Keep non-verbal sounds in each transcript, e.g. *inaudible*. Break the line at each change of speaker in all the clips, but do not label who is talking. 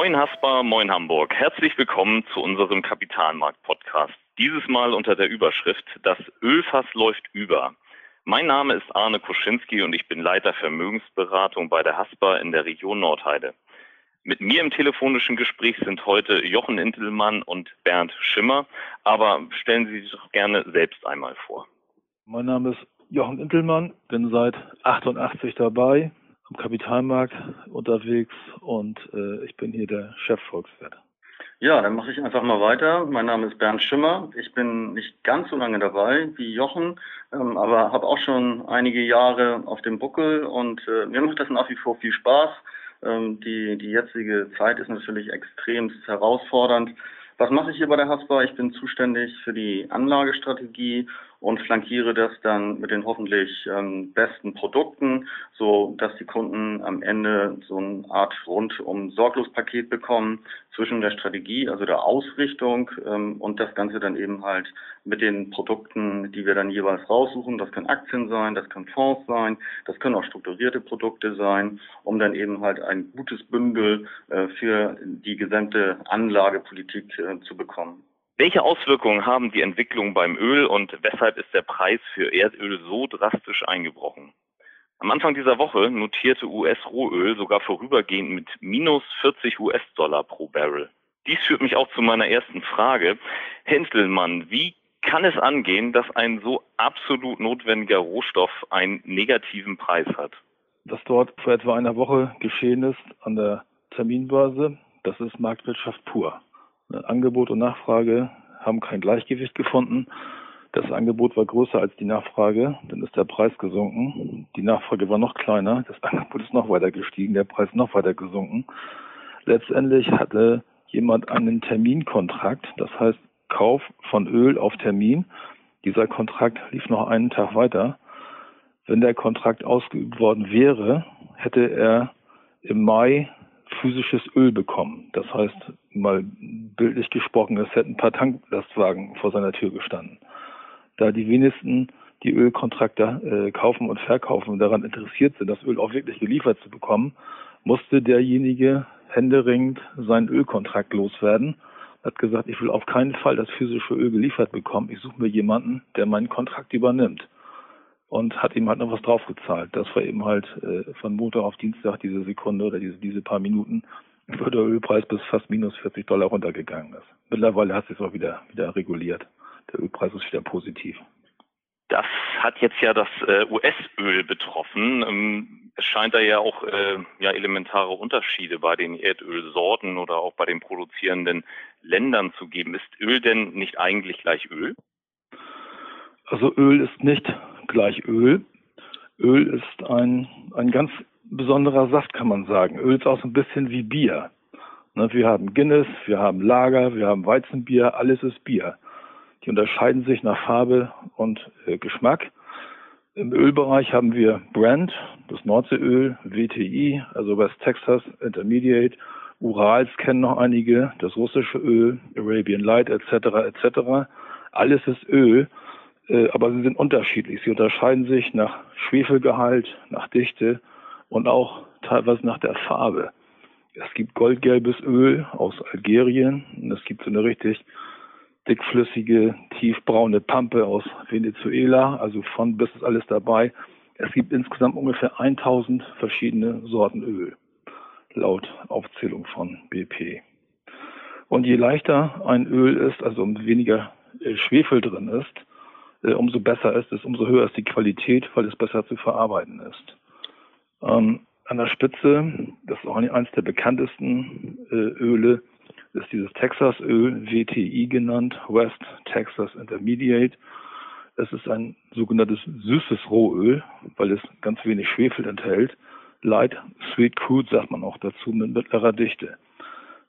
Moin Haspa, moin Hamburg. Herzlich willkommen zu unserem Kapitalmarkt-Podcast. Dieses Mal unter der Überschrift Das Ölfass läuft über. Mein Name ist Arne Kuschinski und ich bin Leiter Vermögensberatung bei der Haspa in der Region Nordheide. Mit mir im telefonischen Gespräch sind heute Jochen Intelmann und Bernd Schimmer, aber stellen Sie sich doch gerne selbst einmal vor.
Mein Name ist Jochen Intelmann, bin seit 88 dabei, am Kapitalmarkt unterwegs und äh, ich bin hier der Chefvolkswirt.
Ja, dann mache ich einfach mal weiter. Mein Name ist Bernd Schimmer. Ich bin nicht ganz so lange dabei wie Jochen, ähm, aber habe auch schon einige Jahre auf dem Buckel und äh, mir macht das nach wie vor viel Spaß. Ähm, die, die jetzige Zeit ist natürlich extrem herausfordernd. Was mache ich hier bei der Haspa? Ich bin zuständig für die Anlagestrategie und flankiere das dann mit den hoffentlich ähm, besten Produkten, so dass die Kunden am Ende so eine Art rundum Sorglospaket bekommen zwischen der Strategie, also der Ausrichtung ähm, und das Ganze dann eben halt mit den Produkten, die wir dann jeweils raussuchen. Das können Aktien sein, das können Fonds sein, das können auch strukturierte Produkte sein, um dann eben halt ein gutes Bündel äh, für die gesamte Anlagepolitik äh, zu bekommen.
Welche Auswirkungen haben die Entwicklungen beim Öl und weshalb ist der Preis für Erdöl so drastisch eingebrochen? Am Anfang dieser Woche notierte US-Rohöl sogar vorübergehend mit minus 40 US-Dollar pro Barrel. Dies führt mich auch zu meiner ersten Frage. Henselmann, wie kann es angehen, dass ein so absolut notwendiger Rohstoff einen negativen Preis hat?
Was dort vor etwa einer Woche geschehen ist an der Terminbörse, das ist Marktwirtschaft pur. Angebot und Nachfrage haben kein Gleichgewicht gefunden. Das Angebot war größer als die Nachfrage, dann ist der Preis gesunken. Die Nachfrage war noch kleiner, das *laughs* Angebot ist noch weiter gestiegen, der Preis noch weiter gesunken. Letztendlich hatte jemand einen Terminkontrakt, das heißt Kauf von Öl auf Termin. Dieser Kontrakt lief noch einen Tag weiter. Wenn der Kontrakt ausgeübt worden wäre, hätte er im Mai physisches Öl bekommen. Das heißt, mal bildlich gesprochen, es hätten ein paar Tanklastwagen vor seiner Tür gestanden. Da die wenigsten die Ölkontrakte äh, kaufen und verkaufen und daran interessiert sind, das Öl auch wirklich geliefert zu bekommen, musste derjenige händeringend seinen Ölkontrakt loswerden. Hat gesagt, ich will auf keinen Fall das physische Öl geliefert bekommen. Ich suche mir jemanden, der meinen Kontrakt übernimmt und hat ihm halt noch was draufgezahlt. Das war eben halt äh, von Montag auf Dienstag diese Sekunde oder diese, diese paar Minuten, wo der Ölpreis bis fast minus 40 Dollar runtergegangen ist. Mittlerweile hat sich auch wieder, wieder reguliert. Der Ölpreis ist wieder positiv.
Das hat jetzt ja das äh, US-Öl betroffen. Ähm, es scheint da ja auch äh, ja, elementare Unterschiede bei den Erdölsorten oder auch bei den produzierenden Ländern zu geben. Ist Öl denn nicht eigentlich gleich Öl?
Also Öl ist nicht gleich Öl. Öl ist ein, ein ganz besonderer Saft, kann man sagen. Öl ist auch so ein bisschen wie Bier. Ne, wir haben Guinness, wir haben Lager, wir haben Weizenbier, alles ist Bier. Die unterscheiden sich nach Farbe und äh, Geschmack. Im Ölbereich haben wir Brand, das Nordseeöl, WTI, also West Texas Intermediate, Urals kennen noch einige, das russische Öl, Arabian Light etc. etc. Alles ist Öl aber sie sind unterschiedlich. Sie unterscheiden sich nach Schwefelgehalt, nach Dichte und auch teilweise nach der Farbe. Es gibt goldgelbes Öl aus Algerien und es gibt so eine richtig dickflüssige, tiefbraune Pampe aus Venezuela, also von bis ist alles dabei. Es gibt insgesamt ungefähr 1000 verschiedene Sorten Öl, laut Aufzählung von BP. Und je leichter ein Öl ist, also weniger äh, Schwefel drin ist, äh, umso besser ist es, umso höher ist die Qualität, weil es besser zu verarbeiten ist. Ähm, an der Spitze, das ist auch eines der bekanntesten äh, Öle, ist dieses Texas-Öl, WTI genannt, West Texas Intermediate. Es ist ein sogenanntes süßes Rohöl, weil es ganz wenig Schwefel enthält. Light Sweet Crude sagt man auch dazu mit mittlerer Dichte.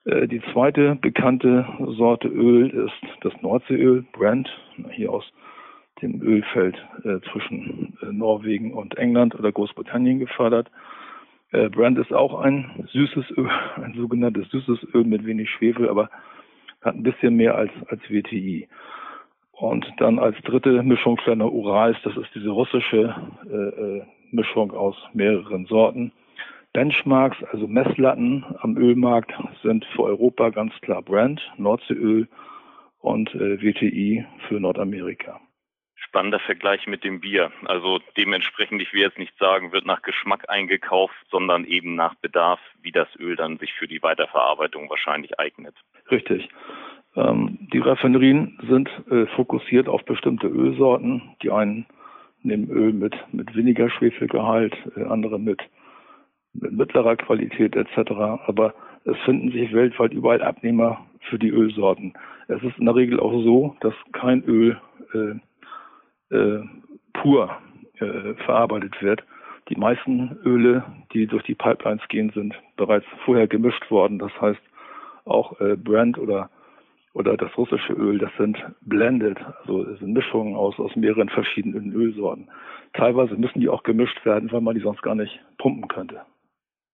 Äh, die zweite bekannte Sorte Öl ist das Nordseeöl, Brent, hier aus dem Ölfeld äh, zwischen äh, Norwegen und England oder Großbritannien gefördert. Äh, Brand ist auch ein süßes Öl, *laughs* ein sogenanntes süßes Öl mit wenig Schwefel, aber hat ein bisschen mehr als, als WTI. Und dann als dritte Mischung kleiner Urals, das ist diese russische äh, äh, Mischung aus mehreren Sorten. Benchmarks, also Messlatten am Ölmarkt, sind für Europa ganz klar Brent, Nordseeöl und äh, WTI für Nordamerika.
Spannender Vergleich mit dem Bier. Also dementsprechend, ich will jetzt nicht sagen, wird nach Geschmack eingekauft, sondern eben nach Bedarf, wie das Öl dann sich für die Weiterverarbeitung wahrscheinlich eignet.
Richtig. Ähm, die Raffinerien sind äh, fokussiert auf bestimmte Ölsorten. Die einen nehmen Öl mit, mit weniger Schwefelgehalt, äh, andere mit, mit mittlerer Qualität etc. Aber es finden sich weltweit überall Abnehmer für die Ölsorten. Es ist in der Regel auch so, dass kein Öl äh, äh, pur äh, verarbeitet wird. Die meisten Öle, die durch die Pipelines gehen, sind bereits vorher gemischt worden. Das heißt, auch äh, Brand oder oder das russische Öl, das sind blended, also sind Mischungen aus, aus mehreren verschiedenen Ölsorten. Teilweise müssen die auch gemischt werden, weil man die sonst gar nicht pumpen könnte.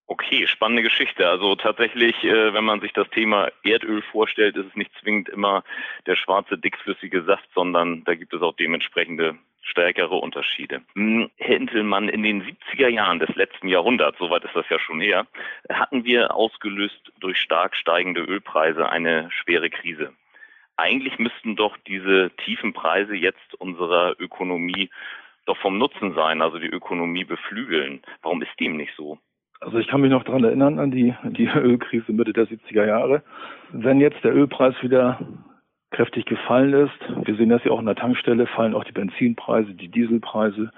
Okay, spannende Geschichte. Also tatsächlich, äh, wenn man sich das Thema Erdöl vorstellt, ist es nicht zwingend immer der schwarze, dickflüssige Saft, sondern da gibt es auch dementsprechende stärkere Unterschiede. Hm, Herr Intelmann, in den 70er Jahren des letzten Jahrhunderts, soweit ist das ja schon her, hatten wir ausgelöst durch stark steigende Ölpreise eine schwere Krise. Eigentlich müssten doch diese tiefen Preise jetzt unserer Ökonomie doch vom Nutzen sein, also die Ökonomie beflügeln. Warum ist dem nicht so?
Also ich kann mich noch daran erinnern an die, die Ölkrise Mitte der 70er Jahre. Wenn jetzt der Ölpreis wieder kräftig gefallen ist. Wir sehen das ja auch in der Tankstelle, fallen auch die Benzinpreise, die Dieselpreise.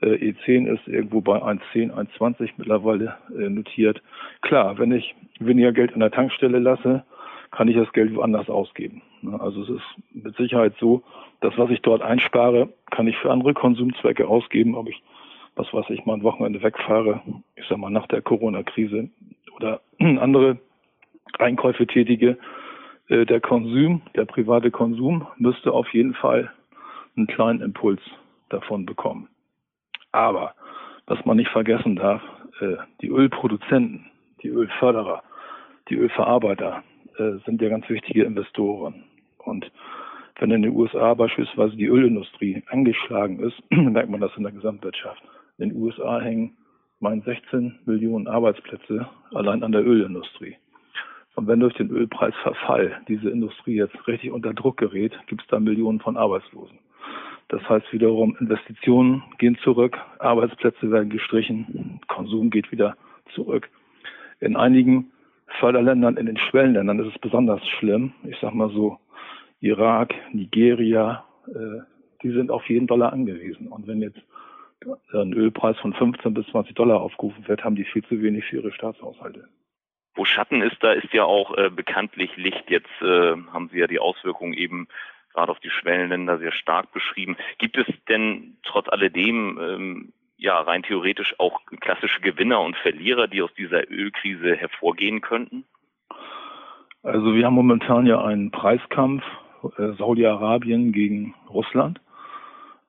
Äh, E10 ist irgendwo bei 1,10, 1,20 mittlerweile äh, notiert. Klar, wenn ich weniger Geld an der Tankstelle lasse, kann ich das Geld woanders ausgeben. Ne? Also es ist mit Sicherheit so, dass was ich dort einspare, kann ich für andere Konsumzwecke ausgeben, ob ich, was weiß ich, mal ein Wochenende wegfahre, ich sag mal nach der Corona-Krise oder *clears throat* andere Einkäufe tätige, äh, der Konsum, der private Konsum müsste auf jeden Fall einen kleinen Impuls davon bekommen. Aber was man nicht vergessen darf, äh, die Ölproduzenten, die Ölförderer, die Ölverarbeiter äh, sind ja ganz wichtige Investoren. Und wenn in den USA beispielsweise die Ölindustrie angeschlagen ist, *clears throat* merkt man das in der Gesamtwirtschaft. In den USA hängen meinen 16 Millionen Arbeitsplätze allein an der Ölindustrie. Und wenn durch den Ölpreisverfall diese Industrie jetzt richtig unter Druck gerät, gibt es da Millionen von Arbeitslosen. Das heißt wiederum, Investitionen gehen zurück, Arbeitsplätze werden gestrichen, Konsum geht wieder zurück. In einigen Förderländern, in den Schwellenländern ist es besonders schlimm. Ich sag mal so, Irak, Nigeria, äh, die sind auf jeden Dollar angewiesen. Und wenn jetzt ein Ölpreis von 15 bis 20 Dollar aufgerufen wird, haben die viel zu wenig für ihre Staatshaushalte.
Wo Schatten ist, da ist ja auch äh, bekanntlich Licht. Jetzt äh, haben Sie ja die Auswirkungen eben gerade auf die Schwellenländer sehr stark beschrieben. Gibt es denn trotz alledem ähm, ja rein theoretisch auch klassische Gewinner und Verlierer, die aus dieser Ölkrise hervorgehen könnten?
Also wir haben momentan ja einen Preiskampf äh, Saudi-Arabien gegen Russland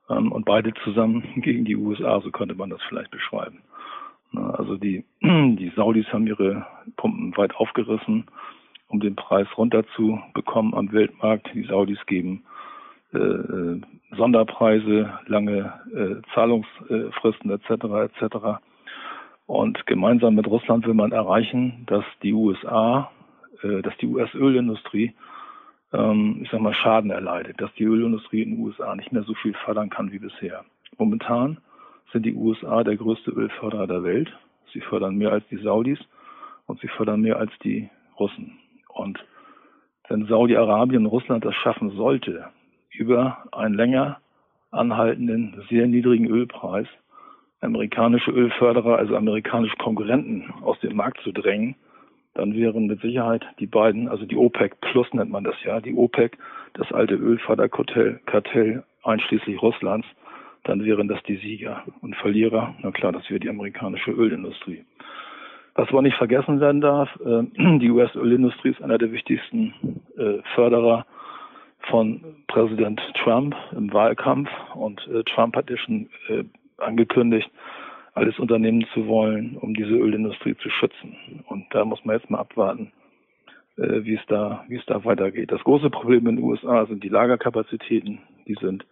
und beide zusammen *laughs* gegen die USA, so könnte man das vielleicht beschreiben. Also die, *clears throat* die Saudis haben ihre Pumpen weit aufgerissen, um den Preis runterzubekommen am Weltmarkt. Die Saudis geben äh, äh Sonderpreise, lange äh, Zahlungsfristen etc. etc. Und gemeinsam mit Russland will man erreichen, dass die USA, äh, dass die US-Ölindustrie, ähm, ich sag mal, Schaden erleidet, dass die Ölindustrie in den USA nicht mehr so viel fördern kann wie bisher. Momentan sind die USA der größte Ölförderer der Welt. Sie fördern mehr als die Saudis und sie fördern mehr als die Russen. Und wenn Saudi-Arabien und Russland das schaffen sollte, über einen länger anhaltenden, sehr niedrigen Ölpreis amerikanische Ölförderer, also amerikanische Konkurrenten aus dem Markt zu drängen, dann wären mit Sicherheit die beiden, also die OPEC Plus nennt man das ja, die OPEC, das alte Ölförderkartell Kartell einschließlich Russlands, dann wären das die Sieger und Verlierer. Na klar, das wäre die amerikanische Ölindustrie. Was man nicht vergessen werden darf, äh, *clears throat* die US-Ölindustrie ist einer der wichtigsten äh, Förderer von Präsident Trump im Wahlkampf und äh, Trump hat ja schon angekündigt, alles unternehmen zu wollen, um diese Ölindustrie zu schützen. Und da muss man jetzt mal abwarten, wie es da, wie es da weitergeht. Das große Problem in den USA sind die Lagerkapazitäten. Die sind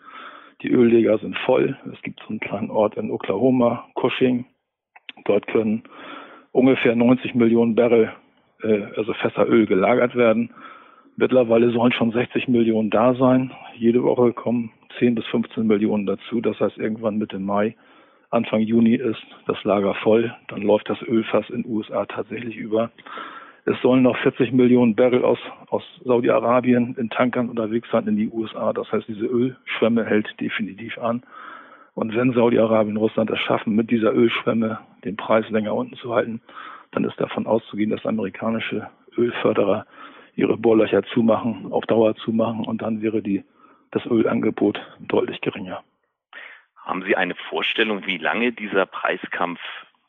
die Ölleger sind voll. Es gibt so einen kleinen Ort in Oklahoma, Cushing. Dort können ungefähr 90 Millionen Barrel, äh, also Fässer Öl gelagert werden. Mittlerweile sollen schon 60 Millionen da sein. Jede Woche kommen 10 bis 15 Millionen dazu. Das heißt, irgendwann Mitte Mai, Anfang Juni ist das Lager voll. Dann läuft das Ölfass in den USA tatsächlich über. Es sollen noch 40 Millionen Barrel aus, aus Saudi-Arabien in Tankern unterwegs sein in die USA. Das heißt, diese Ölschwemme hält definitiv an. Und wenn Saudi-Arabien und Russland es schaffen, mit dieser Ölschwemme den Preis länger unten zu halten, dann ist davon auszugehen, dass amerikanische Ölförderer ihre Bohrlöcher zumachen, auf Dauer zumachen und dann wäre die, das Ölangebot deutlich geringer.
Haben Sie eine Vorstellung, wie lange dieser Preiskampf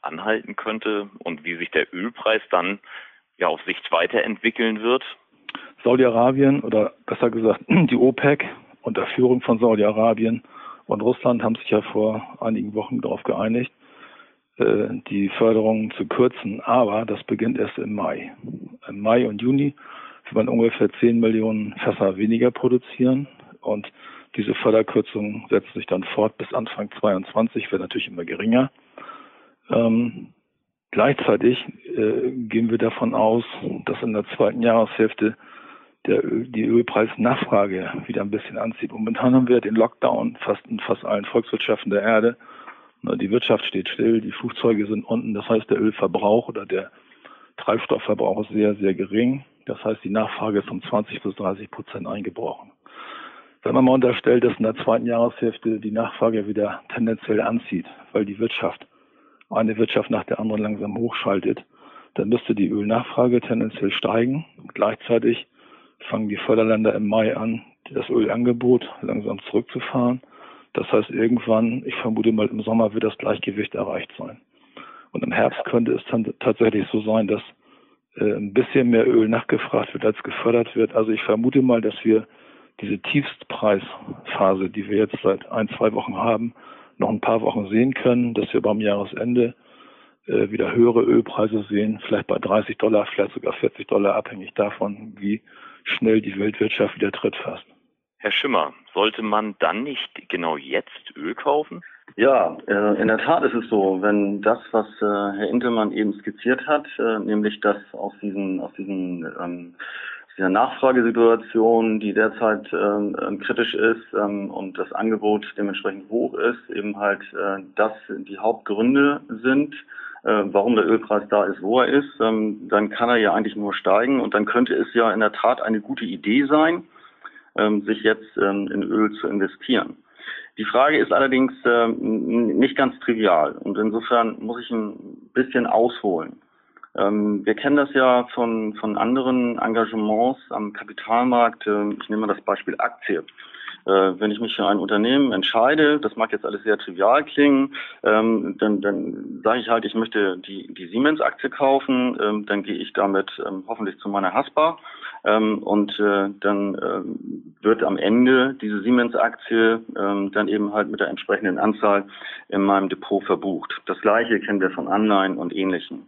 anhalten könnte und wie sich der Ölpreis dann ja auf Sicht weiterentwickeln wird?
Saudi-Arabien oder besser gesagt *clears throat* die OPEC unter Führung von Saudi-Arabien und Russland haben sich ja vor einigen Wochen darauf geeinigt, äh, die Förderung zu kürzen. Aber das beginnt erst im Mai. Im Mai und Juni wird man ungefähr 10 Millionen Fässer weniger produzieren und diese Förderkürzung setzt sich dann fort bis Anfang 22, wird natürlich immer geringer. Ähm, gleichzeitig äh, gehen wir davon aus, dass in der zweiten Jahreshälfte der, die Ölpreisnachfrage wieder ein bisschen anzieht. Momentan haben wir den Lockdown fast in fast allen Volkswirtschaften der Erde. Die Wirtschaft steht still, die Flugzeuge sind unten. Das heißt, der Ölverbrauch oder der Treibstoffverbrauch ist sehr, sehr gering. Das heißt, die Nachfrage ist um 20 bis 30 Prozent eingebrochen. Wenn man mal unterstellt, dass in der zweiten Jahreshälfte die Nachfrage wieder tendenziell anzieht, weil die Wirtschaft, eine Wirtschaft nach der anderen langsam hochschaltet, dann müsste die Ölnachfrage tendenziell steigen. Gleichzeitig fangen die Förderländer im Mai an, das Ölangebot langsam zurückzufahren. Das heißt, irgendwann, ich vermute mal im Sommer, wird das Gleichgewicht erreicht sein. Und im Herbst könnte es dann tatsächlich so sein, dass äh, ein bisschen mehr Öl nachgefragt wird, als gefördert wird. Also ich vermute mal, dass wir diese Tiefstpreisphase, die wir jetzt seit ein, zwei Wochen haben, noch ein paar Wochen sehen können, dass wir beim Jahresende äh, wieder höhere Ölpreise sehen, vielleicht bei 30 Dollar, vielleicht sogar 40 Dollar, abhängig davon, wie schnell die Weltwirtschaft wieder Tritt fasst.
Herr Schimmer, sollte man dann nicht genau jetzt Öl kaufen?
Ja, äh, in der Tat ist es so, wenn das, was äh, Herr Intelmann eben skizziert hat, äh, nämlich dass aus diesen, aus diesen ähm, dieser Nachfragesituation, die derzeit ähm, ähm, kritisch ist ähm, und das Angebot dementsprechend hoch ist, eben halt äh, das die Hauptgründe sind, äh, warum der Ölpreis da ist, wo er ist, ähm, dann kann er ja eigentlich nur steigen und dann könnte es ja in der Tat eine gute Idee sein, ähm, sich jetzt ähm, in Öl zu investieren. Die Frage ist allerdings nicht ganz trivial und insofern muss ich ein bisschen ausholen. Wir kennen das ja von, von anderen Engagements am Kapitalmarkt. ich nehme mal das Beispiel Aktie. Äh, wenn ich mich für ein Unternehmen entscheide, das mag jetzt alles sehr trivial klingen, ähm, dann, dann sage ich halt, ich möchte die, die Siemens-Aktie kaufen, ähm, dann gehe ich damit ähm, hoffentlich zu meiner Haspa und äh, dann wird am Ende diese Siemens-Aktie dann eben halt mit der entsprechenden Anzahl in meinem Depot verbucht. Das gleiche kennen wir von Anleihen und Ähnlichem.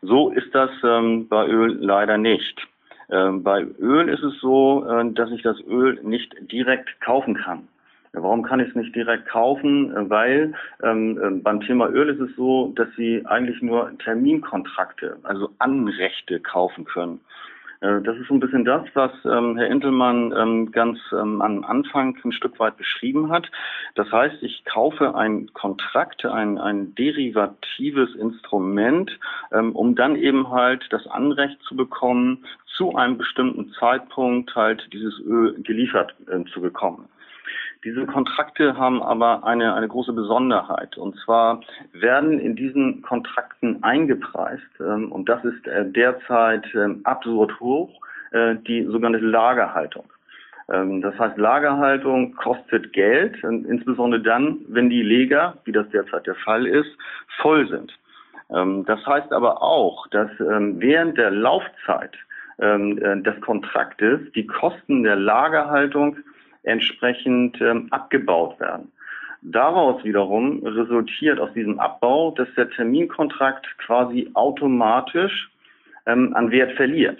So ist das bei Öl leider nicht. Ähm, bei Öl ist es so, äh, dass ich das Öl nicht direkt kaufen kann. Warum kann ich es nicht direkt kaufen? Äh, weil ähm, äh, beim Thema Öl ist es so, dass Sie eigentlich nur Terminkontrakte, also Anrechte kaufen können. Äh, das ist so ein bisschen das, was ähm, Herr Intelmann ähm, ganz ähm, am Anfang ein Stück weit beschrieben hat. Das heißt, ich kaufe ein Kontrakt, ein, ein derivatives Instrument, ähm, um dann eben halt das Anrecht zu bekommen, zu einem bestimmten Zeitpunkt halt dieses Öl geliefert äh, zu bekommen. Diese Kontrakte haben aber eine, eine große Besonderheit. Und zwar werden in diesen Kontrakten eingepreist, ähm, und das ist äh, derzeit ähm, absurd hoch, äh, die sogenannte Lagerhaltung. Ähm, das heißt, Lagerhaltung kostet Geld, insbesondere dann, wenn die Leger, wie das derzeit der Fall ist, voll sind. Ähm, das heißt aber auch, dass ähm, während der Laufzeit ähm, äh, des Kontraktes die Kosten der Lagerhaltung entsprechend ähm, abgebaut werden. Daraus wiederum resultiert aus diesem Abbau, dass der Terminkontrakt quasi automatisch ähm, an Wert verliert.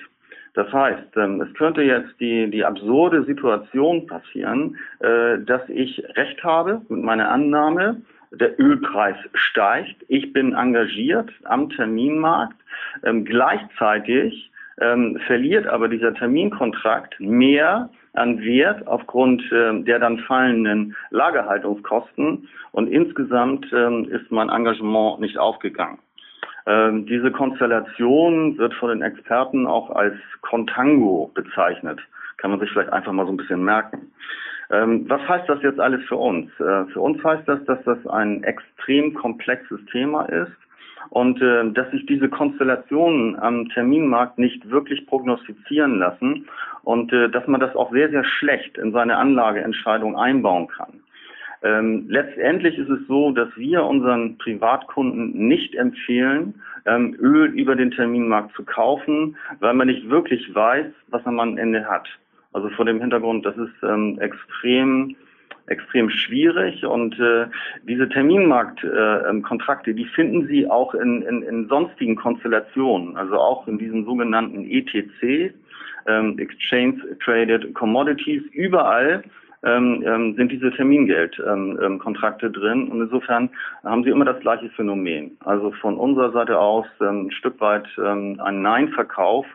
Das heißt, ähm, es könnte jetzt die, die absurde Situation passieren, äh, dass ich Recht habe mit meiner Annahme, der Ölpreis steigt. Ich bin engagiert am Terminmarkt. Ähm, gleichzeitig ähm, verliert aber dieser Terminkontrakt mehr an Wert aufgrund äh, der dann fallenden Lagerhaltungskosten und insgesamt ähm, ist mein Engagement nicht aufgegangen. Ähm, diese Konstellation wird von den Experten auch als Contango bezeichnet. Kann man sich vielleicht einfach mal so ein bisschen merken. Ähm, was heißt das jetzt alles für uns? Äh, für uns heißt das, dass das ein extrem komplexes Thema ist und äh, dass sich diese Konstellationen am Terminmarkt nicht wirklich prognostizieren lassen und äh, dass man das auch sehr, sehr schlecht in seine Anlageentscheidung einbauen kann. Ähm, letztendlich ist es so, dass wir unseren Privatkunden nicht empfehlen, ähm, Öl über den Terminmarkt zu kaufen, weil man nicht wirklich weiß, was man am Ende hat. Also vor dem Hintergrund, das ist ähm, extrem extrem schwierig und äh, diese Terminmarktkontrakte, äh, die finden Sie auch in, in, in sonstigen Konstellationen, also auch in diesen sogenannten ETC, ähm, Exchange Traded Commodities, überall ähm, ähm, sind diese Termingeldkontrakte ähm, ähm drin. Und insofern haben sie immer das gleiche Phänomen. Also von unserer Seite aus ähm, ein Stück weit ähm, ein Nein-Verkauf.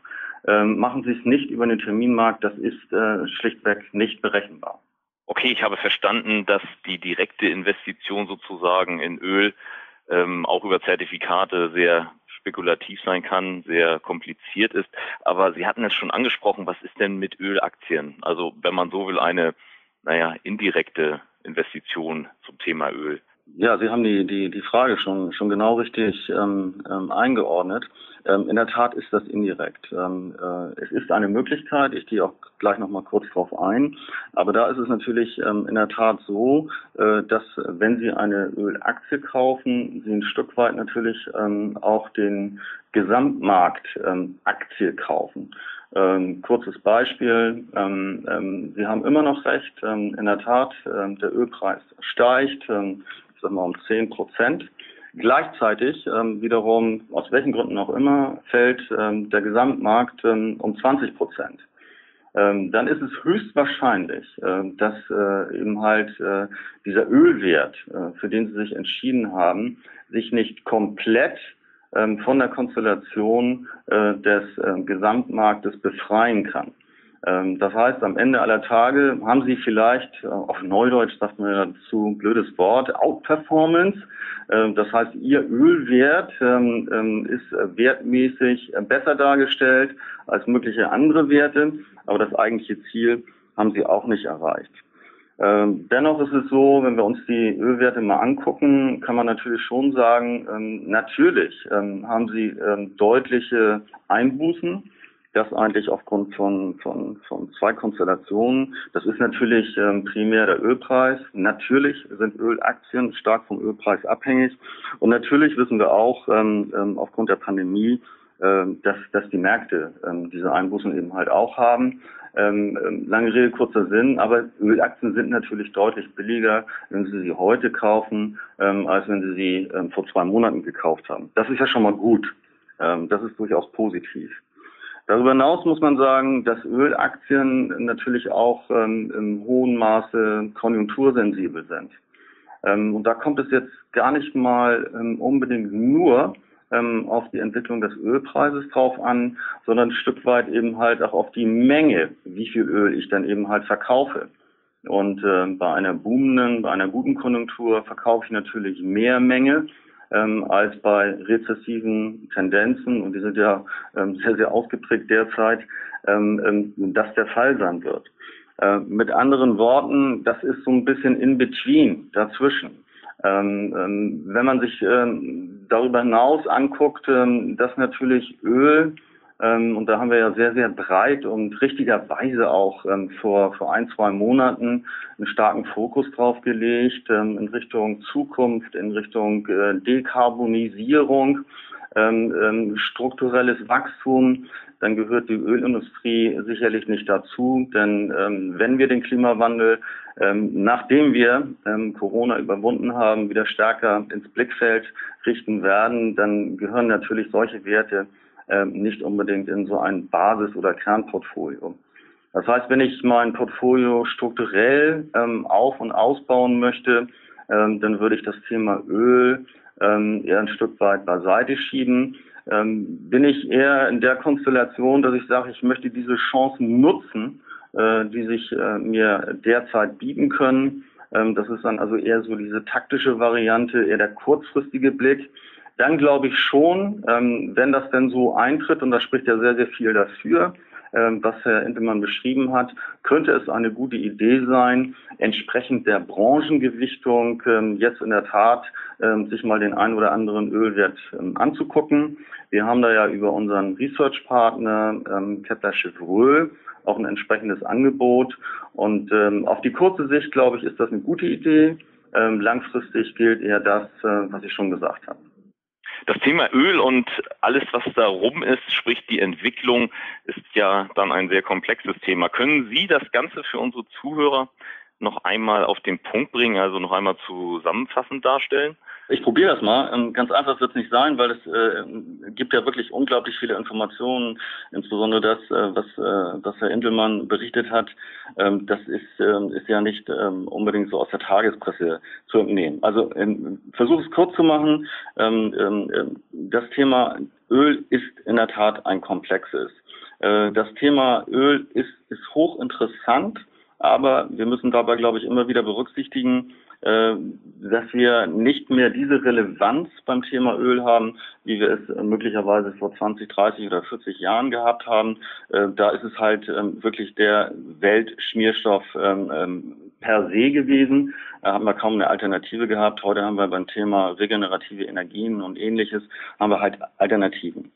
Ähm, machen Sie es nicht über den Terminmarkt, das ist äh, schlichtweg nicht berechenbar.
Okay, ich habe verstanden, dass die direkte Investition sozusagen in Öl ähm, auch über Zertifikate sehr spekulativ sein kann, sehr kompliziert ist. Aber Sie hatten es schon angesprochen, was ist denn mit Ölaktien? Also wenn man so will, eine naja, indirekte Investition zum Thema Öl.
Ja, Sie haben die, die, die Frage schon, schon genau richtig ähm, ähm, eingeordnet. Ähm, in der Tat ist das indirekt. Ähm, äh, es ist eine Möglichkeit, ich gehe auch gleich noch mal kurz drauf ein, aber da ist es natürlich ähm, in der Tat so, äh, dass wenn Sie eine Ölaktie kaufen, Sie ein Stück weit natürlich ähm, auch den Gesamtmarkt ähm, Aktie kaufen. Ähm, kurzes Beispiel. Ähm, ähm, Sie haben immer noch recht. Ähm, in der Tat, ähm, der Ölpreis steigt, ähm, ich sag mal um 10 Prozent. Gleichzeitig ähm, wiederum, aus welchen Gründen auch immer, fällt ähm, der Gesamtmarkt ähm, um 20 Prozent. Ähm, dann ist es höchstwahrscheinlich, äh, dass äh, eben halt äh, dieser Ölwert, äh, für den Sie sich entschieden haben, sich nicht komplett ähm, von der Konstellation äh, des äh, Gesamtmarktes befreien kann. Ähm, das heißt, am Ende aller Tage haben Sie vielleicht, äh, auf Neudeutsch sagt man dazu, blödes Wort, Outperformance. Ähm, das heißt, Ihr Ölwert ähm, ist äh, wertmäßig äh, besser dargestellt als mögliche andere Werte, aber das eigentliche Ziel haben Sie auch nicht erreicht. Dennoch ist es so, wenn wir uns die Ölwerte mal angucken, kann man natürlich schon sagen, natürlich haben sie deutliche Einbußen. Das eigentlich aufgrund von, von, von zwei Konstellationen. Das ist natürlich ähm, primär der Ölpreis. Natürlich sind Ölaktien stark vom Ölpreis abhängig. Und natürlich wissen wir auch ähm, aufgrund der Pandemie, dass, dass die Märkte diese Einbußen eben halt auch haben. Ähm, ähm, lange Rede, kurzer Sinn, aber Ölaktien sind natürlich deutlich billiger, wenn Sie sie heute kaufen, ähm, als wenn Sie sie ähm, vor zwei Monaten gekauft haben. Das ist ja schon mal gut. Ähm, das ist durchaus positiv. Darüber hinaus muss man sagen, dass Ölaktien natürlich auch ähm, im hohen Maße konjunktursensibel sind. und da kommt es jetzt gar nicht mal unbedingt nur ähm, auf die Entwicklung des Ölpreises drauf an, sondern ein Stück weit eben halt auch auf die Menge, wie viel Öl ich dann eben halt verkaufe. Und äh, bei einer boomenden, bei einer guten Konjunktur verkaufe ich natürlich mehr Menge ähm, als bei rezessiven Tendenzen, und die sind ja ähm, sehr, sehr ausgeprägt derzeit, ähm, ähm, das der Fall sein wird. Äh, mit anderen Worten, das ist so ein bisschen in between, dazwischen. Ähm, ähm, wenn man sich ähm, darüber hinaus anguckt, ähm, dass natürlich Öl, und da haben wir ja sehr, sehr breit und richtigerweise auch ähm, vor, vor ein, zwei Monaten einen starken Fokus drauf gelegt in Richtung Zukunft, in Richtung äh, Dekarbonisierung, strukturelles Wachstum, dann gehört die Ölindustrie sicherlich nicht dazu. Denn ähm, wenn wir den Klimawandel, ähm, nachdem wir ähm, Corona überwunden haben, wieder stärker ins Blickfeld richten werden, dann gehören natürlich solche Werte ähm, nicht unbedingt in so ein Basis- oder Kernportfolio. Das heißt, wenn ich mein Portfolio strukturell ähm, auf- und ausbauen möchte, ähm, dann würde ich das Thema Öl ähm, eher ein Stück weit beiseite schieben. Ähm, bin ich eher in der Konstellation, dass ich sage, ich möchte diese Chancen nutzen, äh, die sich äh, mir derzeit bieten können. Ähm, das ist dann also eher so diese taktische Variante, eher der kurzfristige Blick. Dann glaube ich schon, ähm, wenn das denn so eintritt, und da spricht ja sehr, sehr viel dafür, ähm, was Herr Entemann beschrieben hat, könnte es eine gute Idee sein, entsprechend der Branchengewichtung ähm, jetzt in der Tat ähm, sich mal den einen oder anderen Ölwert anzugucken. Wir haben da ja über unseren Research-Partner Kepler Chevreux auch ein entsprechendes Angebot. Und auf die kurze Sicht, glaube ich, ist das eine gute Idee. langfristig gilt eher das, äh, was ich schon gesagt habe.
Das Thema Öl und alles, was darum ist, sprich die Entwicklung, ist ja dann ein sehr komplexes Thema. Können Sie das Ganze für unsere Zuhörer noch einmal auf den Punkt bringen, also noch einmal zusammenfassend darstellen?
Ich probiere das mal. Ähm, ganz einfach wird es nicht sein, weil es äh, gibt ja wirklich unglaublich viele Informationen, insbesondere das, äh, was, äh, was Herr Indelmann berichtet hat. Ähm, das ist, äh, ist ja nicht ähm, unbedingt so aus der Tagespresse zu entnehmen. Also ähm, versuche es kurz zu machen. Ähm, ähm, das Thema Öl ist in der Tat ein komplexes. Äh, das Thema Öl ist, ist hochinteressant, aber wir müssen dabei, glaube ich, immer wieder berücksichtigen, dass wir nicht mehr diese Relevanz beim Thema Öl haben, wie wir es möglicherweise vor 20, 30 oder 40 Jahren gehabt haben. Äh, da ist es halt ähm, wirklich der Weltschmierstoff ähm, ähm, per se gewesen. Da haben wir kaum eine Alternative gehabt. Heute haben wir beim Thema regenerative Energien und ähnliches, haben wir halt Alternativen.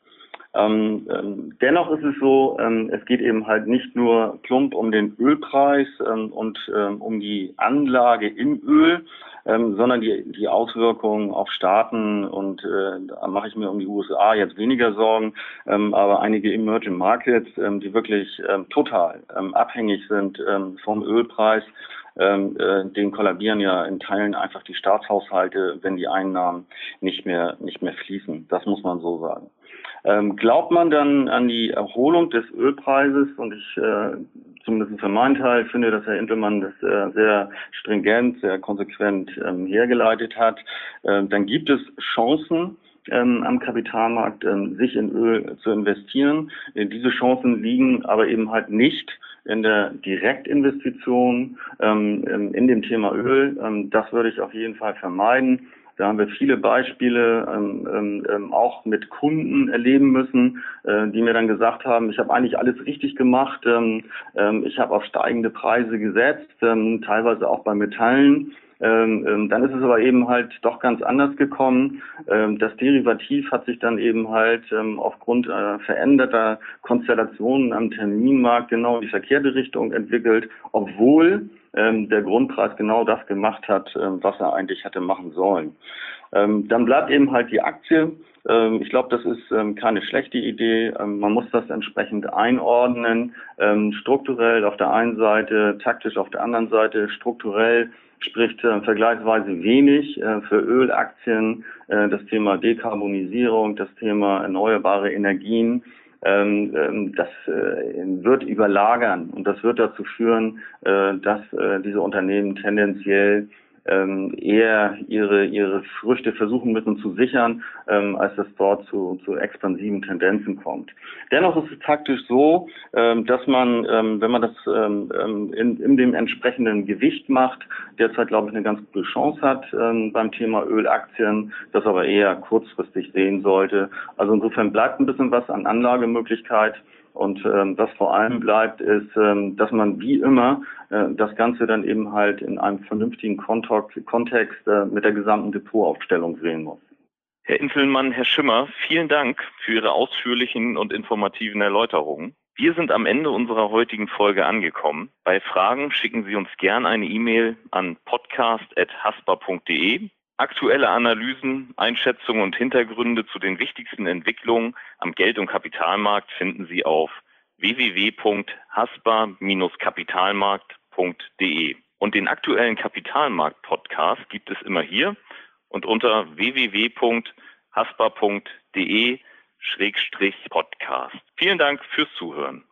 Ähm, ähm, dennoch ist es so, ähm, es geht eben halt nicht nur plump um den Ölpreis ähm, und ähm, um die Anlage im Öl, ähm, sondern die, die Auswirkungen auf Staaten und äh, da mache ich mir um die USA jetzt weniger Sorgen, aber einige Emerging Markets, die wirklich total abhängig sind vom Ölpreis, ähm, äh, den kollabieren ja in Teilen einfach die Staatshaushalte, wenn die Einnahmen nicht mehr nicht mehr fließen. Das muss man so sagen. Ähm, glaubt man dann an die Erholung des Ölpreises? Und ich, äh, zumindest für meinen Teil, finde, dass Herr Intelmann das äh, sehr stringent, sehr konsequent ähm, hergeleitet hat. Äh, dann gibt es Chancen, ähm, am Kapitalmarkt ähm, sich in Öl zu investieren. Äh, diese Chancen liegen aber eben halt nicht in der Direktinvestition ähm, in dem Thema Öl. Ähm, das würde ich auf jeden Fall vermeiden. Da haben wir viele Beispiele ähm, ähm, ähm, auch mit Kunden erleben müssen, äh, die mir dann gesagt haben, ich habe eigentlich alles richtig gemacht, ähm, ähm, ich habe auf steigende Preise gesetzt, ähm, teilweise auch bei Metallen. Dann ist es aber eben halt doch ganz anders gekommen. Das Derivativ hat sich dann eben halt aufgrund äh, veränderter Konstellationen am Terminmarkt genau in die verkehrte Richtung entwickelt, obwohl ähm, der Grundpreis genau das gemacht hat, ähm, was er eigentlich hätte machen sollen. Ähm, dann bleibt eben halt die Aktie. Ähm, ich glaube, das ist ähm, keine schlechte Idee. Ähm, man muss das entsprechend einordnen, strukturell auf der einen Seite, taktisch auf der anderen Seite. Strukturell spricht äh, vergleichsweise wenig äh, für Ölaktien, äh, das Thema Dekarbonisierung, das Thema erneuerbare Energien. Ähm, ähm, das äh, wird überlagern und das wird dazu führen, äh, dass äh, diese Unternehmen tendenziell ähm, eher ihre, ihre Früchte versuchen müssen zu sichern, ähm, als dass dort zu, zu expansiven Tendenzen kommt. Dennoch ist es taktisch so, ähm, dass man, ähm, wenn man das ähm, ähm, in, in dem entsprechenden Gewicht macht, derzeit, glaube ich, eine ganz gute Chance hat ähm, beim Thema Ölaktien, das aber eher kurzfristig sehen sollte. Also insofern bleibt ein bisschen was an Anlagemöglichkeit. Und ähm, was vor allem bleibt, ist, ähm, dass man wie immer äh, das Ganze dann eben halt in einem vernünftigen Kontext äh, mit der gesamten Depotaufstellung sehen muss.
Herr Inselmann, Herr Schimmer, vielen Dank für Ihre ausführlichen und informativen Erläuterungen. Wir sind am Ende unserer heutigen Folge angekommen. Bei Fragen schicken Sie uns gern eine E-Mail an podcast.haspa.de Aktuelle Analysen, Einschätzungen und Hintergründe zu den wichtigsten Entwicklungen am Geld- und Kapitalmarkt finden Sie auf www.haspa-kapitalmarkt.de. Und den aktuellen Kapitalmarkt-Podcast gibt es immer hier und unter www.haspa.de-podcast. Vielen Dank fürs Zuhören.